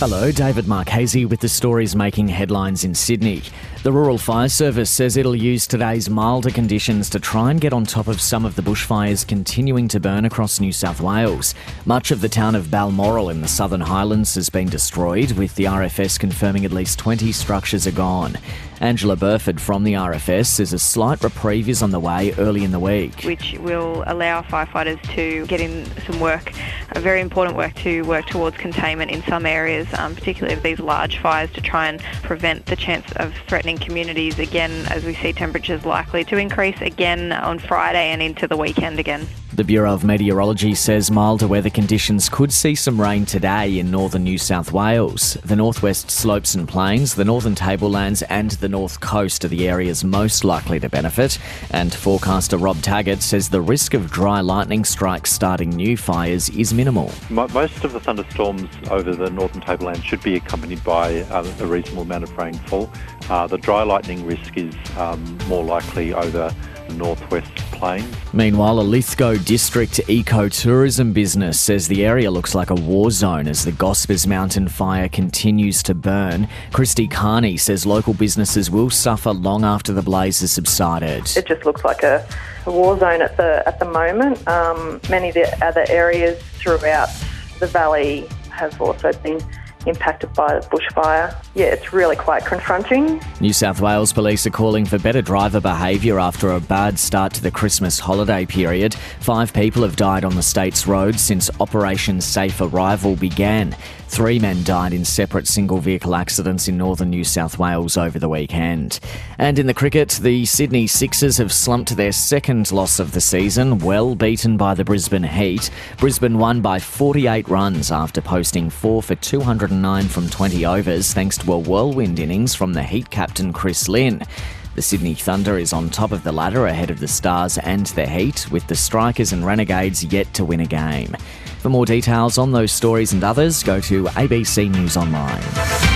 Hello, David Marchese with the stories making headlines in Sydney. The Rural Fire Service says it'll use today's milder conditions to try and get on top of some of the bushfires continuing to burn across New South Wales. Much of the town of Balmoral in the Southern Highlands has been destroyed, with the RFS confirming at least 20 structures are gone. Angela Burford from the RFS says a slight reprieve is on the way early in the week. Which will allow firefighters to get in some work, a very important work to work towards containment in some areas, um, particularly of these large fires, to try and prevent the chance of threatening communities again as we see temperatures likely to increase again on Friday and into the weekend again. The Bureau of Meteorology says milder weather conditions could see some rain today in northern New South Wales. The northwest slopes and plains, the northern tablelands, and the north coast are the areas most likely to benefit. And forecaster Rob Taggart says the risk of dry lightning strikes starting new fires is minimal. Most of the thunderstorms over the northern tablelands should be accompanied by uh, a reasonable amount of rainfall. Uh, the dry lightning risk is um, more likely over the northwest plains. Meanwhile, a Lithgow district ecotourism business says the area looks like a war zone as the Gospers Mountain fire continues to burn. Christy Carney says local businesses will suffer long after the blaze has subsided. It just looks like a, a war zone at the at the moment. Um, many of the other areas throughout the valley have also been impacted by the bushfire. Yeah, it's really quite confronting. New South Wales police are calling for better driver behaviour after a bad start to the Christmas holiday period. Five people have died on the state's roads since Operation Safe Arrival began. Three men died in separate single vehicle accidents in northern New South Wales over the weekend. And in the cricket, the Sydney Sixers have slumped to their second loss of the season, well beaten by the Brisbane Heat. Brisbane won by 48 runs after posting 4 for 209 from 20 overs, thanks to a whirlwind innings from the Heat captain Chris Lynn. The Sydney Thunder is on top of the ladder ahead of the Stars and the Heat, with the Strikers and Renegades yet to win a game. For more details on those stories and others, go to ABC News Online.